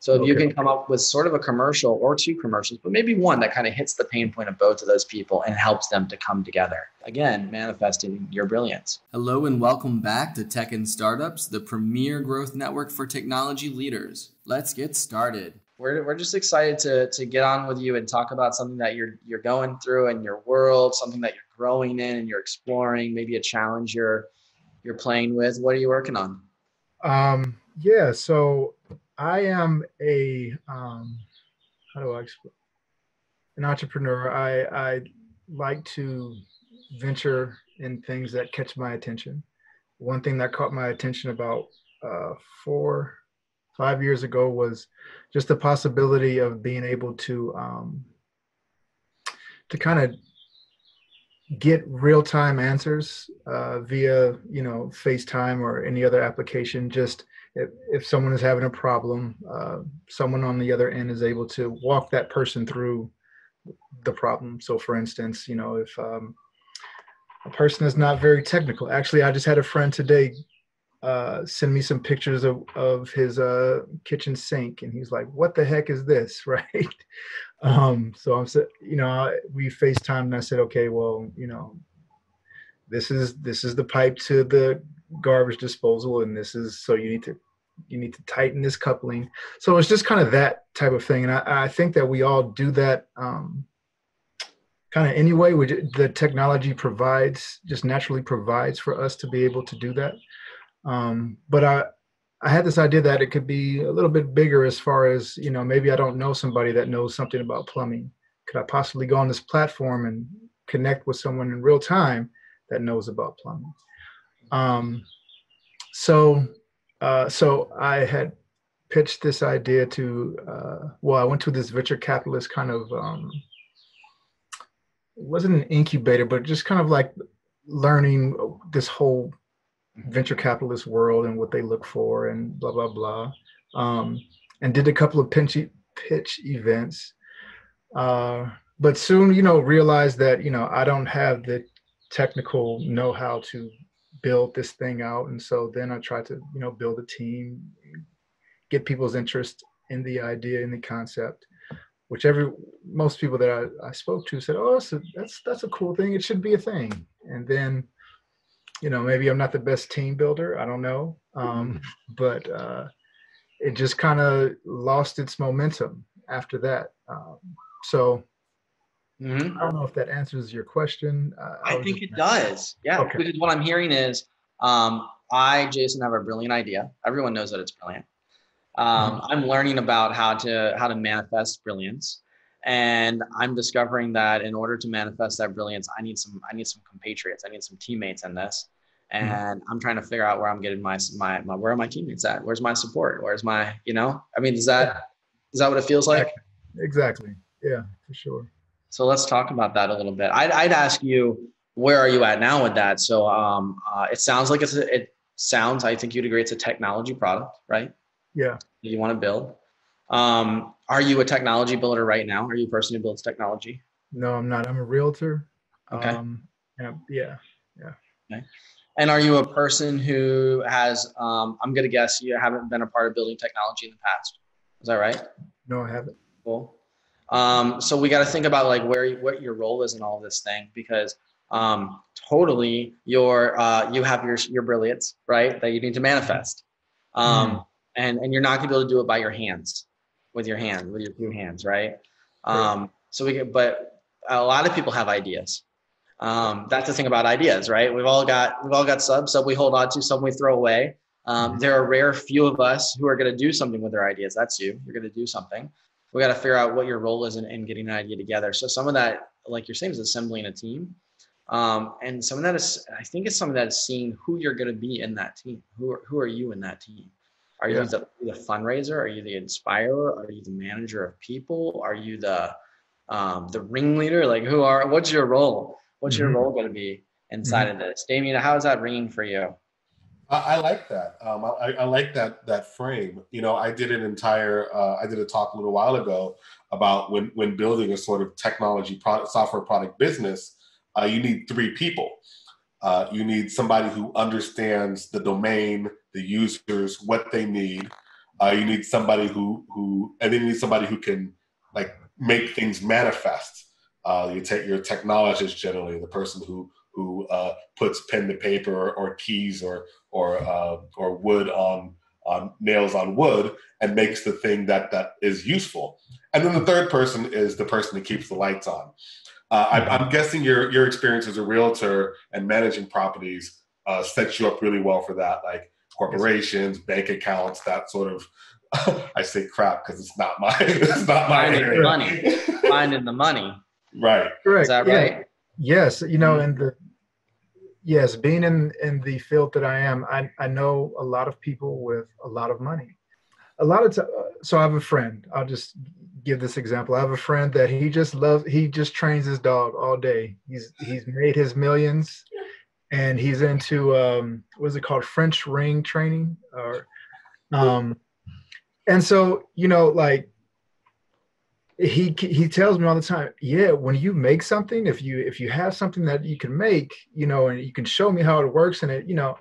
So if okay. you can come up with sort of a commercial or two commercials, but maybe one that kind of hits the pain point of both of those people and helps them to come together. Again, manifesting your brilliance. Hello and welcome back to Tech and Startups, the premier growth network for technology leaders. Let's get started. We're, we're just excited to, to get on with you and talk about something that you're you're going through in your world, something that you're growing in and you're exploring, maybe a challenge you're you're playing with. What are you working on? Um, yeah, so I am a um, how do I explain? An entrepreneur. I I like to venture in things that catch my attention. One thing that caught my attention about uh, four, five years ago was just the possibility of being able to um, to kind of get real-time answers uh, via you know FaceTime or any other application. Just if, if someone is having a problem, uh, someone on the other end is able to walk that person through the problem. So, for instance, you know, if um, a person is not very technical, actually, I just had a friend today uh, send me some pictures of, of his uh, kitchen sink, and he's like, "What the heck is this?" Right? um, so I'm, you know, we FaceTime, and I said, "Okay, well, you know, this is this is the pipe to the garbage disposal and this is so you need to you need to tighten this coupling. So it's just kind of that type of thing and i, I think that we all do that um, kind of anyway which the technology provides just naturally provides for us to be able to do that. Um, but i i had this idea that it could be a little bit bigger as far as you know maybe i don't know somebody that knows something about plumbing. Could i possibly go on this platform and connect with someone in real time that knows about plumbing um, so, uh, so I had pitched this idea to, uh, well, I went to this venture capitalist kind of, um, wasn't an incubator, but just kind of like learning this whole venture capitalist world and what they look for and blah, blah, blah. Um, and did a couple of pitch, pitch events. Uh, but soon, you know, realized that, you know, I don't have the technical know-how to build this thing out. And so then I tried to, you know, build a team, get people's interest in the idea, in the concept, which every most people that I, I spoke to said, "Oh, that's a, that's that's a cool thing. It should be a thing." And then, you know, maybe I'm not the best team builder. I don't know, um, but uh, it just kind of lost its momentum after that. Um, so Mm-hmm. I don't know if that answers your question. Uh, I, I think it does. Yeah, okay. because what I'm hearing is, um, I, Jason, have a brilliant idea. Everyone knows that it's brilliant. Um, mm-hmm. I'm learning about how to how to manifest brilliance, and I'm discovering that in order to manifest that brilliance, I need some I need some compatriots. I need some teammates in this, mm-hmm. and mm-hmm. I'm trying to figure out where I'm getting my, my my where are my teammates at? Where's my support? Where's my you know? I mean, is that is that what it feels like? Exactly. Yeah, for sure. So let's talk about that a little bit. I'd, I'd ask you, where are you at now with that? So um, uh, it sounds like it's a, it sounds. I think you'd agree it's a technology product, right? Yeah. you want to build. Um, are you a technology builder right now? Are you a person who builds technology? No, I'm not. I'm a realtor. Okay. Um, yeah. Yeah. Yeah. Okay. And are you a person who has? Um, I'm gonna guess you haven't been a part of building technology in the past. Is that right? No, I haven't. Cool. Um, so we got to think about like where what your role is in all this thing because um, totally your uh, you have your your brilliance right that you need to manifest, um, mm. and and you're not gonna be able to do it by your hands with your hand with your two hands right. Um, so we get but a lot of people have ideas. Um, that's the thing about ideas, right? We've all got we've all got subs, some we hold on to, some we throw away. Um, mm-hmm. there are rare few of us who are going to do something with their ideas. That's you. You're going to do something we got to figure out what your role is in, in getting an idea together. So some of that, like you're saying, is assembling a team. Um, and some of that is, I think it's some of that is seeing who you're going to be in that team. Who are, who are you in that team? Are you yeah. the, the fundraiser? Are you the inspirer? Are you the manager of people? Are you the um, the ringleader? Like who are? What's your role? What's mm-hmm. your role going to be inside mm-hmm. of this? Damien, how is that ringing for you? I, like that. Um, I, I, like that that frame. You know, I did an entire. Uh, I did a talk a little while ago about when when building a sort of technology product, software product business, uh, you need three people. Uh, you need somebody who understands the domain, the users, what they need. Uh, you need somebody who who, and then you need somebody who can like make things manifest. Uh, you take your technologist generally, the person who who uh, puts pen to paper or, or keys or or uh, or wood on on nails on wood and makes the thing that that is useful. And then the third person is the person that keeps the lights on. Uh, I, I'm guessing your your experience as a realtor and managing properties uh, sets you up really well for that, like corporations, bank accounts, that sort of. I say crap because it's not my it's not my Finding the money. Finding the money. Right. Correct. Is that yeah. right? Yes, you know, and the yes, being in in the field that I am, I I know a lot of people with a lot of money. A lot of time, so I have a friend. I'll just give this example. I have a friend that he just loves. He just trains his dog all day. He's he's made his millions, and he's into um, what is it called? French ring training, or um, and so you know, like he he tells me all the time yeah when you make something if you if you have something that you can make you know and you can show me how it works and it you know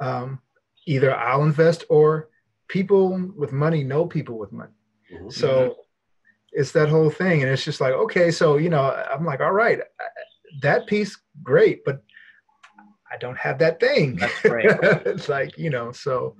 um either i'll invest or people with money know people with money Mhm. so it's that whole thing and it's just like okay so you know i'm like all right that piece great but i don't have that thing That's great. it's like you know so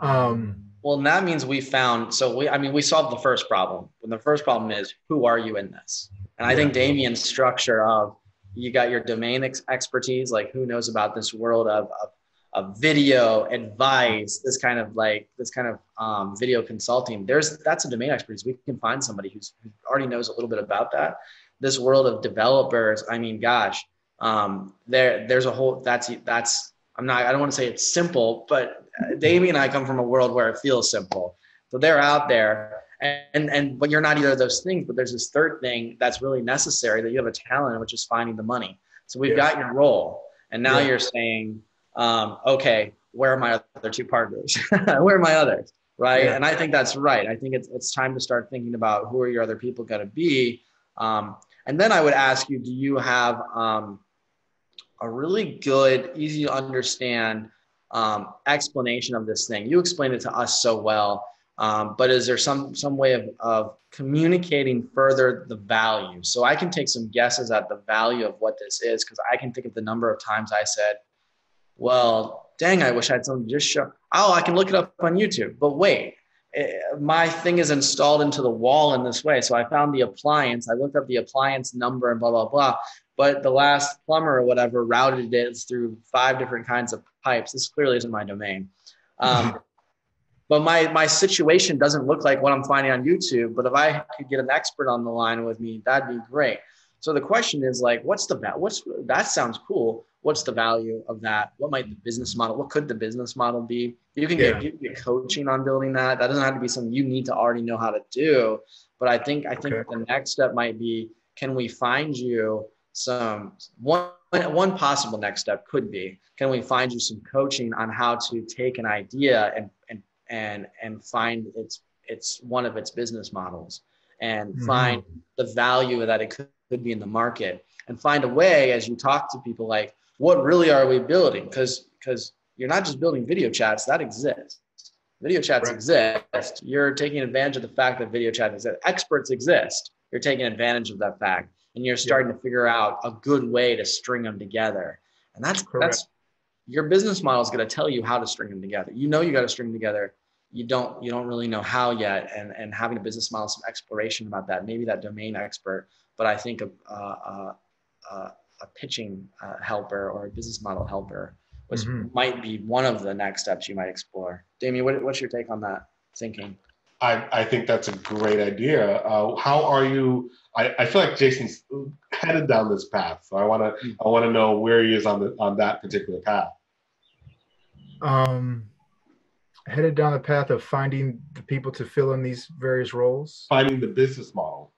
um Well, and that means we found so we I mean we solved the first problem. And the first problem is who are you in this? And I think Damien's structure of you got your domain ex- expertise, like who knows about this world of, of of video advice, this kind of like this kind of um, video consulting. There's that's a domain expertise. We can find somebody who's who already knows a little bit about that. This world of developers, I mean, gosh, um, there there's a whole that's that's I'm not I don't want to say it's simple, but Davey and I come from a world where it feels simple. So they're out there, and and but you're not either of those things. But there's this third thing that's really necessary that you have a talent, which is finding the money. So we've Yeah. got your role, and now Yeah. you're saying, um, okay, where are my other two partners? where are my others? Right? Yeah. And I think that's right. I think it's it's time to start thinking about who are your other people going to be. Um, and then I would ask you, do you have um, a really good, easy to understand um, explanation of this thing. You explained it to us so well, um, but is there some some way of, of communicating further the value? So I can take some guesses at the value of what this is because I can think of the number of times I said, "Well, dang, I wish I had someone to just show." Oh, I can look it up on YouTube. But wait, eh, my thing is installed into the wall in this way. So I found the appliance. I looked up the appliance number and blah blah blah but the last plumber or whatever routed it through five different kinds of pipes. This clearly isn't my domain. Um, but my my situation doesn't look like what I'm finding on YouTube. But if I could get an expert on the line with me, that'd be great. So the question is like, what's the what's that sounds cool. What's the value of that? What might the business model? What could the business model be? You can Yeah. get you can get coaching on building that. That doesn't have to be something you need to already know how to do. But I think I think Okay. the next step might be: Can we find you some one one possible next step could be can we find you some coaching on how to take an idea and and and and find its it's one of its business models and Mhm. find the value that it could, could be in the market and find a way as you talk to people like what really are we building? Because because you're not just building video chats that exists. Video chats Right. exist. You're taking advantage of the fact that video chats exists experts exist. You're taking advantage of that fact and you're starting to figure out a good way to string them together. And that's Correct. that's your business model is going to tell you how to string them together. You know you got to string them together. You don't you don't really know how yet and and having a business model some exploration about that maybe that domain expert but i think a a, a, a pitching uh, helper or a business model helper was Mhm. might be one of the next steps you might explore. Damien what, what's your take on that thinking I, I think that's a great idea. Uh, how are you? I, I feel like Jason's headed down this path, so I want to I want to know where he is on the on that particular path. um headed down the path of finding the people to fill in these various roles Finding the business model.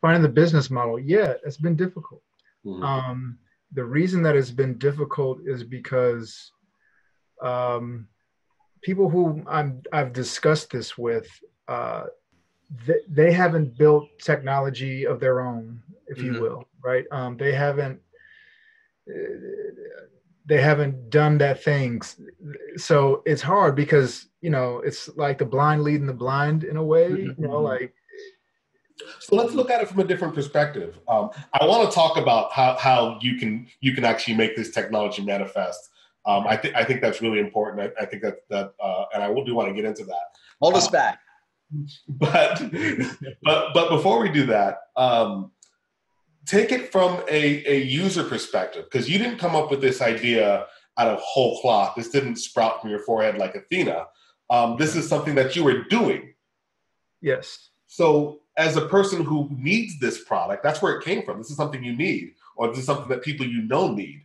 finding the business model yeah it's been difficult Mhm. um the reason that it's been difficult is because um people who i'm i've discussed this with uh they, they haven't built technology of their own if Mhm. you will right um they haven't they haven't done that thing. So it's hard because you know it's like the blind leading the blind in a way. Mm-hmm. You know, like. So let's look at it from a different perspective. Um, I want to talk about how, how you can you can actually make this technology manifest. Um, I think I think that's really important. I, I think that that uh, and I will do want to get into that. Hold us uh, back. But but but before we do that, um, take it from a, a user perspective because you didn't come up with this idea out of whole cloth. This didn't sprout from your forehead like Athena. Um, this is something that you were doing. Yes. So, as a person who needs this product, that's where it came from. This is something you need, or this is something that people you know need.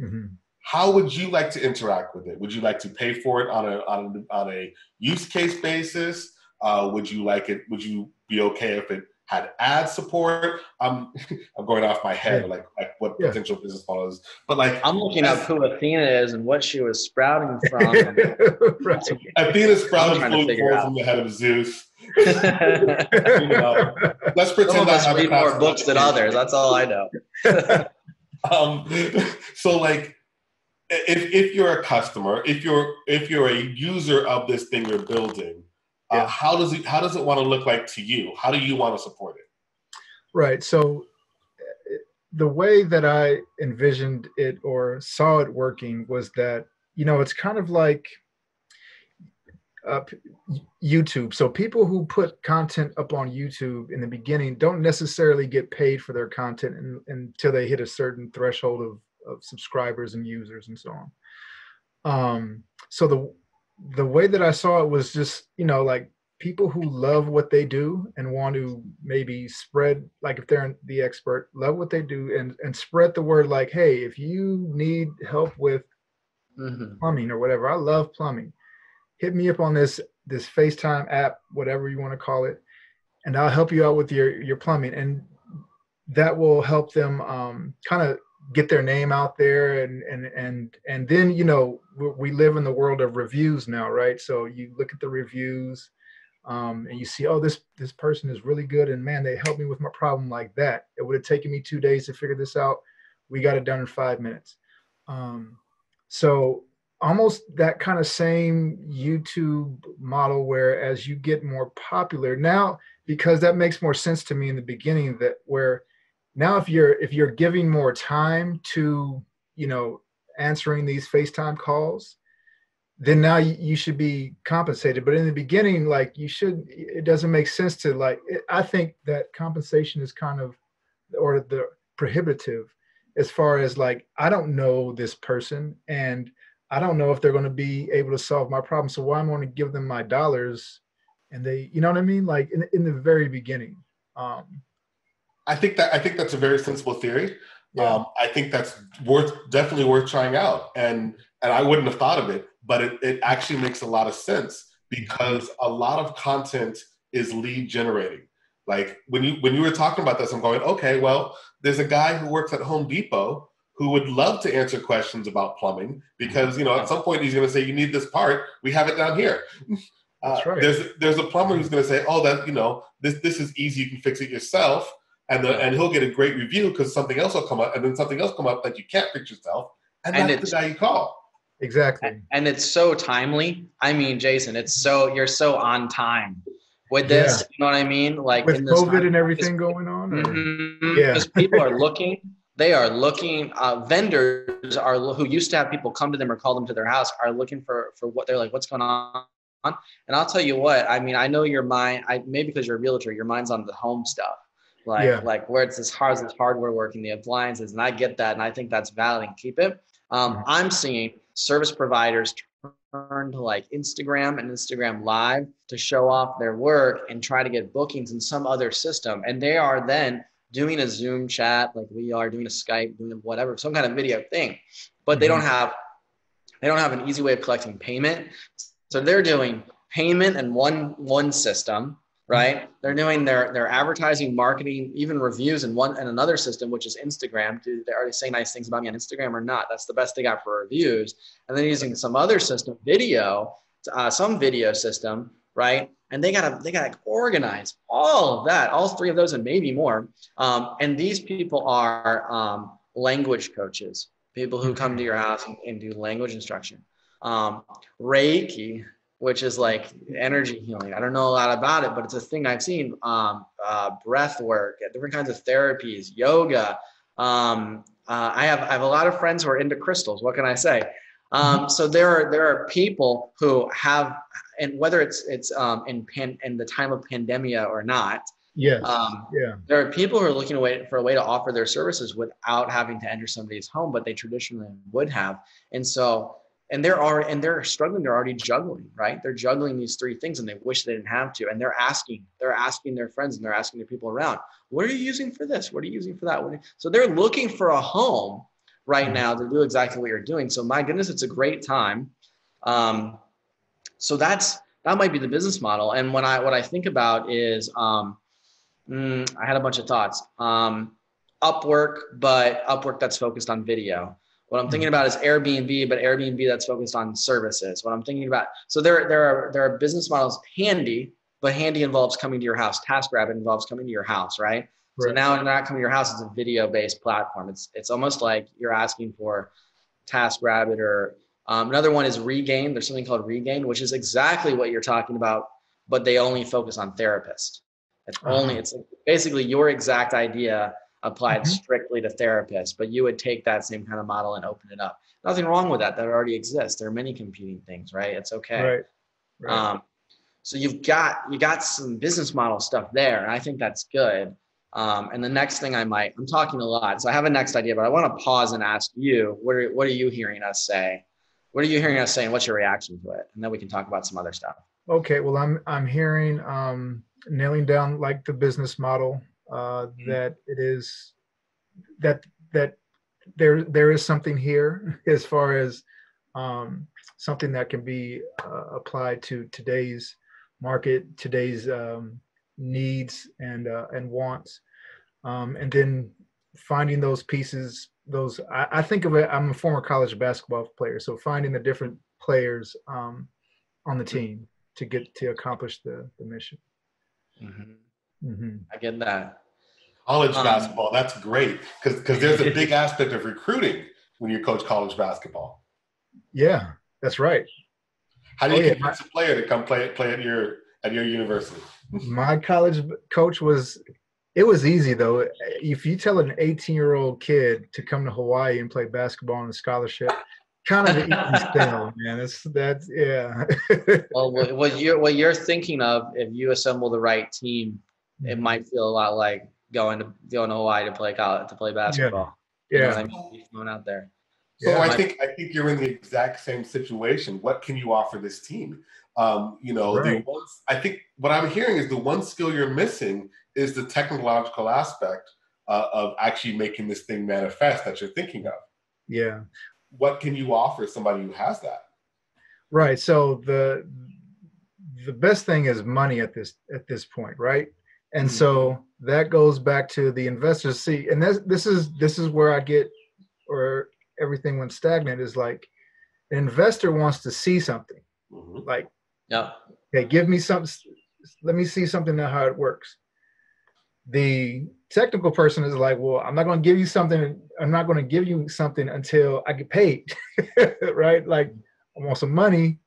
Mm-hmm. How would you like to interact with it? Would you like to pay for it on a on a, on a use case basis? Uh, would you like it? Would you be okay if it had ad support. I'm I'm going off my head yeah. like like what yeah. potential business model is, but like I'm looking up who Athena is and what she was sprouting from. right. Athena sprouted from the head of Zeus. you know, let's pretend I read more books than others. That's all I know. um, so like if if you're a customer, if you're if you're a user of this thing you're building, yeah. Uh, how does it how does it want to look like to you? How do you want to support it? Right. So the way that I envisioned it or saw it working was that you know it's kind of like uh, YouTube. So people who put content up on YouTube in the beginning don't necessarily get paid for their content in, until they hit a certain threshold of, of subscribers and users and so on. Um, so the the way that I saw it was just, you know, like people who love what they do and want to maybe spread, like if they're the expert, love what they do and, and spread the word like, hey, if you need help with mm-hmm. plumbing or whatever, I love plumbing. Hit me up on this this FaceTime app, whatever you want to call it, and I'll help you out with your your plumbing. And that will help them um, kind of get their name out there and and and and then you know we live in the world of reviews now right? So you look at the reviews um, and you see oh this this person is really good and man they helped me with my problem like that. It would have taken me two days to figure this out. We got it done in five minutes. Um, so almost that kind of same youtube model where as you get more popular now because that makes more sense to me in the beginning that where now if you're if you're giving more time to you know answering these facetime calls then now you should be compensated. But in the beginning like you should it doesn't make sense to like i think that compensation is kind of or the prohibitive as far as like i don't know this person and i don't know if they're going to be able to solve my problem. So why am i going to give them my dollars? And they you know what i mean? Like in, in the very beginning um I think that I think that's a very sensible theory. Yeah. Um, I think that's worth definitely worth trying out, and and I wouldn't have thought of it, but it, it actually makes a lot of sense because a lot of content is lead generating. Like when you when you were talking about this, I'm going, okay, well, there's a guy who works at Home Depot who would love to answer questions about plumbing because you know at some point he's going to say you need this part we have it down here uh, right. there's there's a plumber who's going to say oh that you know this this is easy you can fix it yourself and the, and he'll get a great review because something else will come up, and then something else come up that you can't fix yourself, and, and that's the guy you call. Exactly. And it's so timely. I mean, Jason, it's so you're so on time with this. Yeah. You know what I mean? Like with COVID time, and everything going on. Mm-hmm, yeah, because people are looking. They are looking. Uh, vendors are who used to have people come to them or call them to their house are looking for for what they're like. What's going on? And I'll tell you what. I mean, I know your mind. I maybe because you're a realtor, your mind's on the home stuff like yeah. like where it's as hard as this hardware working the appliances and i get that and i think that's valid and keep it um, mm-hmm. i'm seeing service providers turn to like instagram and instagram live to show off their work and try to get bookings in some other system and they are then doing a zoom chat like we are doing a skype doing whatever some kind of video thing but mm-hmm. they don't mm-hmm. have they don't have an easy way of collecting payment so they're doing payment in one one system right? They're doing their their advertising, marketing, even reviews in one and another system, which is Instagram. Do they already say nice things about me on Instagram or not? That's the best they got for reviews. And then using some other system, video, uh, some video system, right? And they gotta they gotta organize all of that, all three of those, and maybe more. Um, and these people are um, language coaches people who come to your house and, and do language instruction. Um, Reiki, which is like energy healing. I don't know a lot about it, but it's a thing I've seen. Um, uh, breath work, different kinds of therapies, yoga. Um, uh, I have I have a lot of friends who are into crystals. What can I say? Um, so there are there are people who have, and whether it's it's um, in pan in the time of pandemia or not. Yes. Um, yeah. There are people who are looking away for a way to offer their services without having to enter somebody's home, but they traditionally would have. And so and there are and they're struggling they're already juggling right? They're juggling these three things and they wish they didn't have to. And they're asking they're asking their friends and they're asking the people around what are you using for this? What are you using for that? So they're looking for a home right now to do exactly what you're doing. So my goodness it's a great time. Um, so that's that might be the business model. And when i what i think about is um, mm, i had a bunch of thoughts. Um, upwork but upwork that's focused on video what I'm thinking mm-hmm. about is Airbnb, but Airbnb that's focused on services. What I'm thinking about, so there, there are there are business models handy, but handy involves coming to your house. TaskRabbit involves coming to your house, right? right. So now you're not coming to your house, it's a video-based platform. It's it's almost like you're asking for TaskRabbit or um, another one is Regain. There's something called Regain, which is exactly what you're talking about, but they only focus on therapists. It's uh-huh. only it's basically your exact idea applied mm-hmm. strictly to therapists, but you would take that same kind of model and open it up. Nothing wrong with that. That already exists. There are many competing things, right? It's okay. Right. right. Um, so you've got you got some business model stuff there, and I think that's good. Um, and the next thing I might, I'm talking a lot, so I have a next idea, but I want to pause and ask you, what are what are you hearing us say? What are you hearing us say, and what's your reaction to it? And then we can talk about some other stuff. Okay, well, I'm I'm hearing um, nailing down like the business model uh, mm-hmm. that it is that that there there is something here as far as um, something that can be uh, applied to today's market, today's um, needs and uh, and wants, um, and then finding those pieces. Those I, I, think of it. I'm a former college basketball player, so finding the different players um, on the team to get to accomplish the the mission. Mm-hmm. Mm-hmm. I get that. College um, basketball, that's great because because there's a big aspect of recruiting when you coach college basketball. Yeah, that's right. How do you oh, get yeah. a player to come play play at your at your university? My college coach was. It was easy though. If you tell an 18 year old kid to come to Hawaii and play basketball on a scholarship, kind of an easy sell, man. It's that's yeah. well, what you're what you're thinking of, if you assemble the right team, it might feel a lot like going to going to Hawaii to play college to play basketball. Yeah, yeah. You know I mean? going out there. So yeah. I think I think you're in the exact same situation. What can you offer this team? Um, you know, right. the ones, I think what I'm hearing is the one skill you're missing is the technological aspect uh, of actually making this thing manifest that you're thinking of. Yeah. What can you offer somebody who has that? Right. So the the best thing is money at this at this point, right? And mm-hmm. so that goes back to the investors see, and this this is this is where I get or everything went stagnant is like an investor wants to see something. Mm-hmm. Like, yeah, hey, give me some let me see something of how it works. The technical person is like, well, I'm not going to give you something. I'm not going to give you something until I get paid, right? Like, I want some money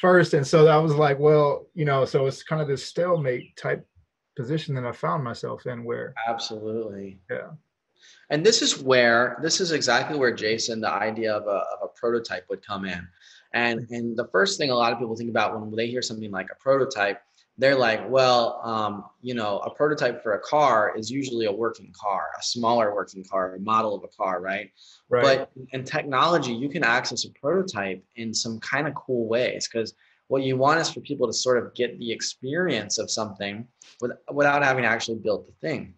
first. And so I was like, well, you know, so it's kind of this stalemate type position that I found myself in where absolutely yeah and this is where this is exactly where Jason the idea of a, of a prototype would come in and mm-hmm. and the first thing a lot of people think about when they hear something like a prototype they're like well um, you know a prototype for a car is usually a working car a smaller working car a model of a car right, right. but in technology you can access a prototype in some kind of cool ways because what you want is for people to sort of get the experience of something with, without having to actually build the thing.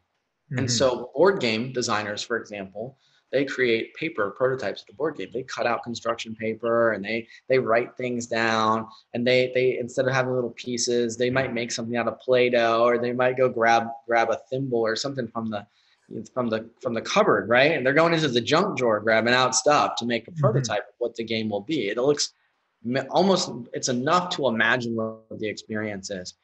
Mm-hmm. And so, board game designers, for example, they create paper prototypes of the board game. They cut out construction paper and they they write things down. And they they instead of having little pieces, they might make something out of Play-Doh, or they might go grab grab a thimble or something from the from the from the cupboard, right? And they're going into the junk drawer grabbing out stuff to make a mm-hmm. prototype mm-hmm. of what the game will be. It looks almost it's enough to imagine what the experience is.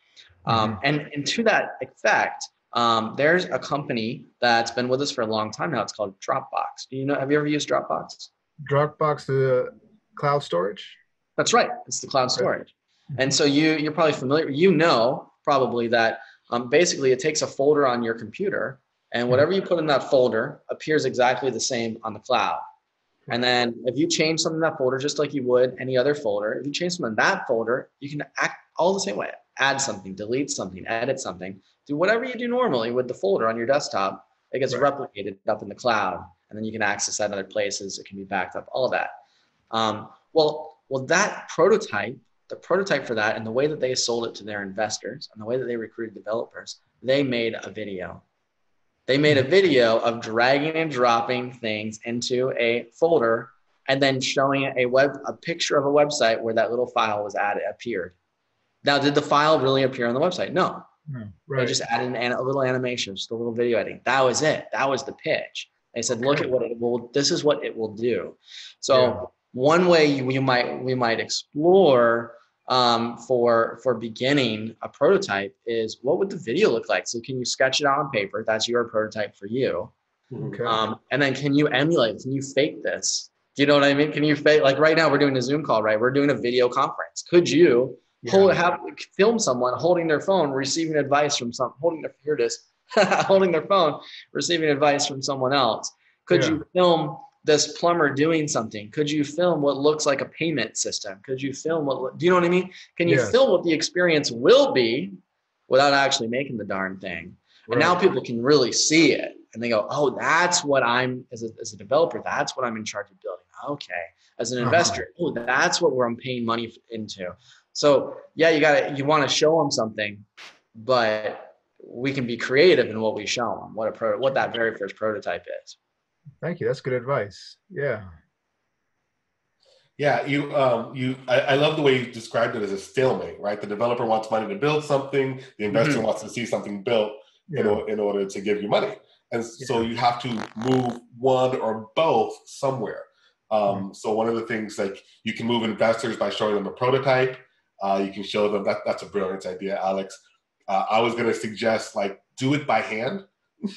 Um, mm-hmm. and, and to that effect, um, there's a company that's been with us for a long time now. It's called Dropbox. Do you know? Have you ever used Dropbox? Dropbox the cloud storage? That's right. It's the cloud storage. And so you you're probably familiar. You know probably that um, basically it takes a folder on your computer, and whatever you put in that folder appears exactly the same on the cloud. And then if you change something in that folder, just like you would any other folder, if you change something in that folder, you can act all the same way. Add something, delete something, edit something, do whatever you do normally with the folder on your desktop. It gets Right. replicated up in the cloud, and then you can access that in other places. It can be backed up, all of that. Um, well, well, that prototype, the prototype for that, and the way that they sold it to their investors, and the way that they recruited developers, they made a video. They made a video of dragging and dropping things into a folder and then showing a web a picture of a website where that little file was added appeared. Now, did the file really appear on the website? No. No, They just added an, an- a little animation, just a little video editing. That was it. That was the pitch. They said, "Look at what it will. This is what it will do." So Yeah. one way you, you might we might explore um, for for beginning a prototype is what would the video look like? So can you sketch it out on paper? That's your prototype for you. okay. Um, and then can you emulate? Can you fake this? Do you know what I mean? Can you fake like right now we're doing a Zoom call, right? We're doing a video conference. Could you Yeah. hold have film someone holding their phone, receiving advice from some holding their here it is, holding their phone, receiving advice from someone else? Could Yeah. you film this plumber doing something? Could you film what looks like a payment system? Could you film what do you know what I mean? Can you Yes. film what the experience will be without actually making the darn thing? And now people can really see it and they go, oh, that's what I'm, as a, as a developer, that's what I'm in charge of building. Okay. As an Uh-huh. investor, oh, that's what where I'm paying money into. So yeah, you got to, you want to show them something, but we can be creative in what we show them, what a pro, what that very first prototype is. Thank you. That's good advice. Yeah. Yeah, you um you I, I love the way you described it as a stalemate, right? The developer wants money to build something, the investor Mhm. wants to see something built in, Yeah. o- in order to give you money. And so you have to move one or both somewhere. Um, so one of the things like you can move investors by showing them a prototype. Uh, you can show them that that's a brilliant idea, Alex. Uh, I was going to suggest like do it by hand.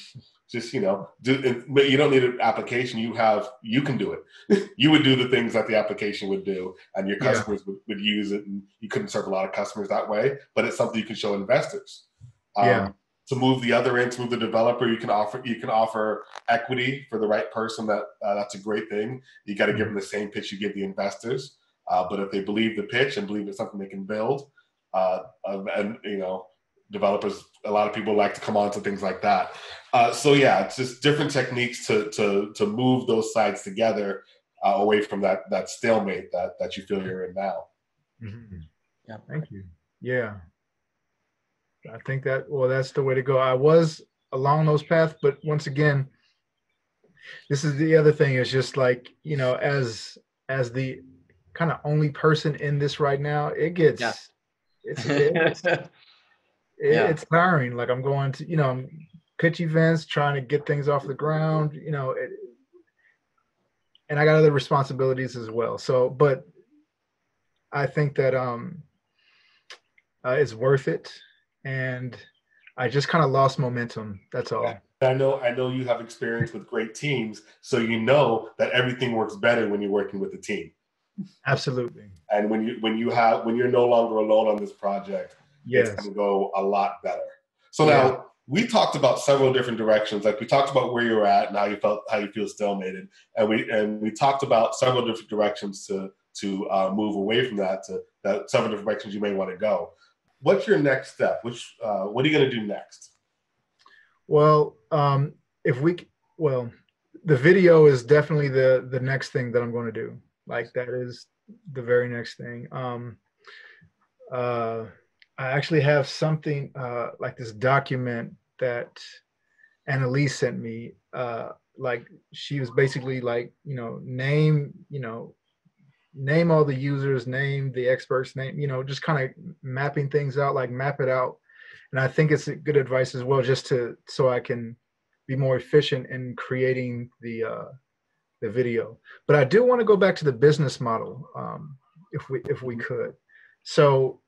Just you know, do but you don't need an application. You have you can do it. you would do the things that the application would do, and your Yeah. customers would, would use it. And you couldn't serve a lot of customers that way, but it's something you can show investors. Um, Yeah. To move the other end, to move the developer, you can offer you can offer equity for the right person. That uh, that's a great thing. You got to give them the same pitch you give the investors. Uh, but if they believe the pitch and believe it's something they can build, uh, and you know, developers, a lot of people like to come on to things like that. Uh, so yeah, it's just different techniques to to to move those sides together uh, away from that that stalemate that that you feel you're in now. Mhm. Yeah. Thank you. Yeah. I think that, well, that's the way to go. I was along those paths, but once again, this is the other thing is just like, you know, as, as the kind of only person in this right now, it gets, Yeah. it's, it's, it- Yeah. it's tiring. Like I'm going to, you know, I'm pitch events, trying to get things off the ground, you know, it, and I got other responsibilities as well. So, but I think that um, uh, it's worth it, and I just kind of lost momentum. That's all. Yeah. I know I know you have experience with great teams, so you know that everything works better when you're working with a team. Absolutely. And when you when you have when you're no longer alone on this project, Yes. it's going to go a lot better. So Yeah. now we talked about several different directions. Like we talked about where you're at and how you felt, how you feel stalemated, and we and we talked about several different directions to to uh, move away from that to that several different directions you may want to go. What's your next step? Which uh, what are you going to do next? Well, um, if we, well, the video is definitely the the next thing that I'm going to do. Like that is the very next thing. Um, uh, I actually have something uh, like this document that Annalise sent me. Uh, like she was basically like, you know, name, you know, name all the users, name the experts, name, you know, just kind of mapping things out, like map it out and I think it's good advice as well, just to so I can be more efficient in creating the uh, the video. But I do want to go back to the business model, um, if we if we could. So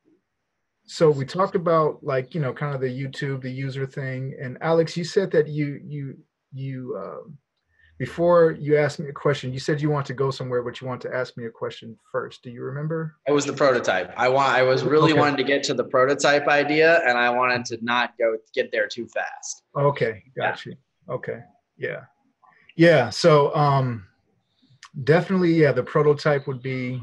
so we talked about like you know kind of the YouTube, the user thing, and Alex, you said that you you you um, before you asked me a question, you said you want to go somewhere, but you want to ask me a question first. Do you remember? It was the prototype. I want. I was really Okay. wanting to get to the prototype idea, and I wanted to not go get there too fast. Okay, got you. Okay, yeah, yeah. So, um, definitely, yeah. The prototype would be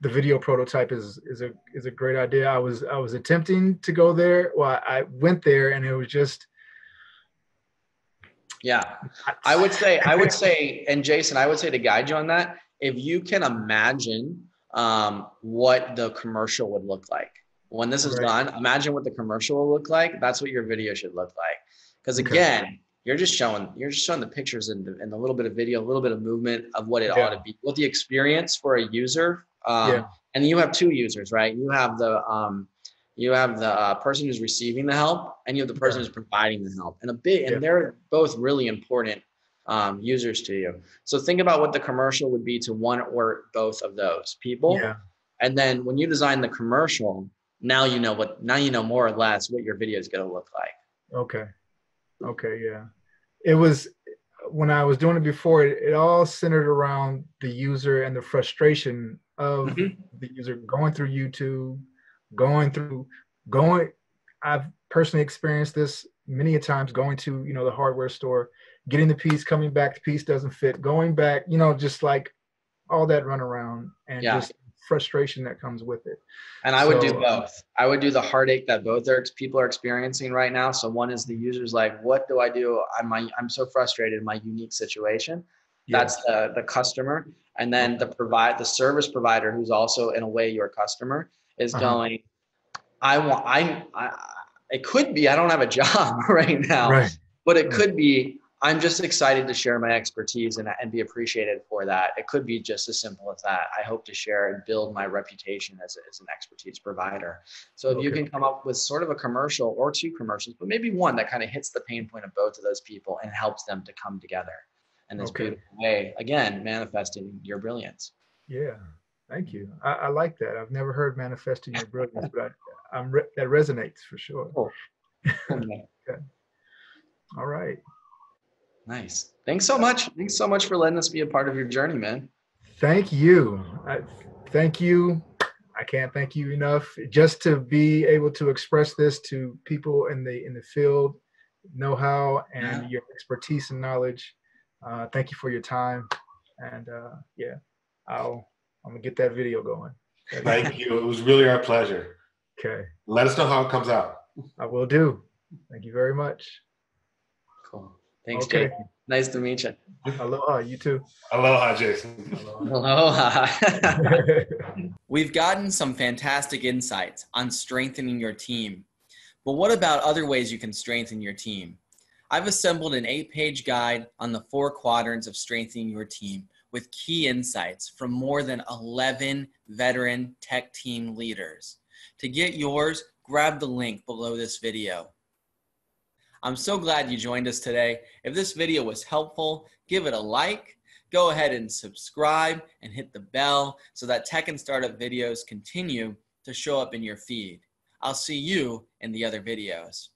the video prototype is is a is a great idea. I was I was attempting to go there. Well, I went there, and it was just. Yeah, I would say. I would say, and Jason, I would say to guide you on that, if you can imagine um, what the commercial would look like when this is Right. done, imagine what the commercial will look like. That's what your video should look like. Because Okay. again, you're just showing you're just showing the pictures and, the- and a little bit of video, a little bit of movement of what it Yeah. ought to be, what the experience for a user. Um, Yeah. And you have two users, right? You have the um, you have the uh, person who's receiving the help, and you have the person Yeah. who's providing the help. And a bit, Yeah. and they're both really important um, users to you. So think about what the commercial would be to one or both of those people. Yeah. And then when you design the commercial, now you know what now you know more or less what your video is going to look like. Okay. Okay. Yeah. It was when I was doing it before. It, it all centered around the user and the frustration of Mhm. the user going through YouTube, going through going. I've personally experienced this many a times. Going to you know the hardware store, getting the piece, coming back, the piece doesn't fit. Going back, you know, just like all that run around and Yeah. just frustration that comes with it. And I would do both. I would do the heartache that both are, people are experiencing right now. So one is the user's like, what do I do? I'm I'm so frustrated in my unique situation. That's the the customer. And then the provide the service provider, who's also in a way your customer, is Uh-huh. going. I want. I, I. It could be I don't have a job right now, right. but it Right. could be I'm just excited to share my expertise and, and be appreciated for that. It could be just as simple as that. I hope to share and build my reputation as, as an expertise provider. So if you can come up with sort of a commercial or two commercials, but maybe one that kind of hits the pain point of both of those people and helps them to come together in this Okay. beautiful way, again, manifesting your brilliance. Yeah, thank you. I, I like that. I've never heard manifesting your brilliance, but I, I'm re- that resonates for sure. Oh. Okay. All right. Nice. Thanks so much. Thanks so much for letting us be a part of your journey, man. Thank you. I, thank you. I can't thank you enough. Just to be able to express this to people in the in the field, know-how and Yeah. your expertise and knowledge. Uh, thank you for your time. And uh, yeah, I'll I'm gonna get that video going. Thank you. It was really our pleasure. Okay, Let us know how it comes out. I will do. Thank you very much. Cool. Thanks, Okay. Jake. Nice to meet you. Aloha. You too. Aloha, Jason. Aloha. We've gotten some fantastic insights on strengthening your team. But what about other ways you can strengthen your team? I've assembled an eight page guide on the four quadrants of strengthening your team with key insights from more than 11 veteran tech team leaders. To get yours, grab the link below this video. I'm so glad you joined us today. If this video was helpful, give it a like. Go ahead and subscribe and hit the bell so that tech and startup videos continue to show up in your feed. I'll see you in the other videos.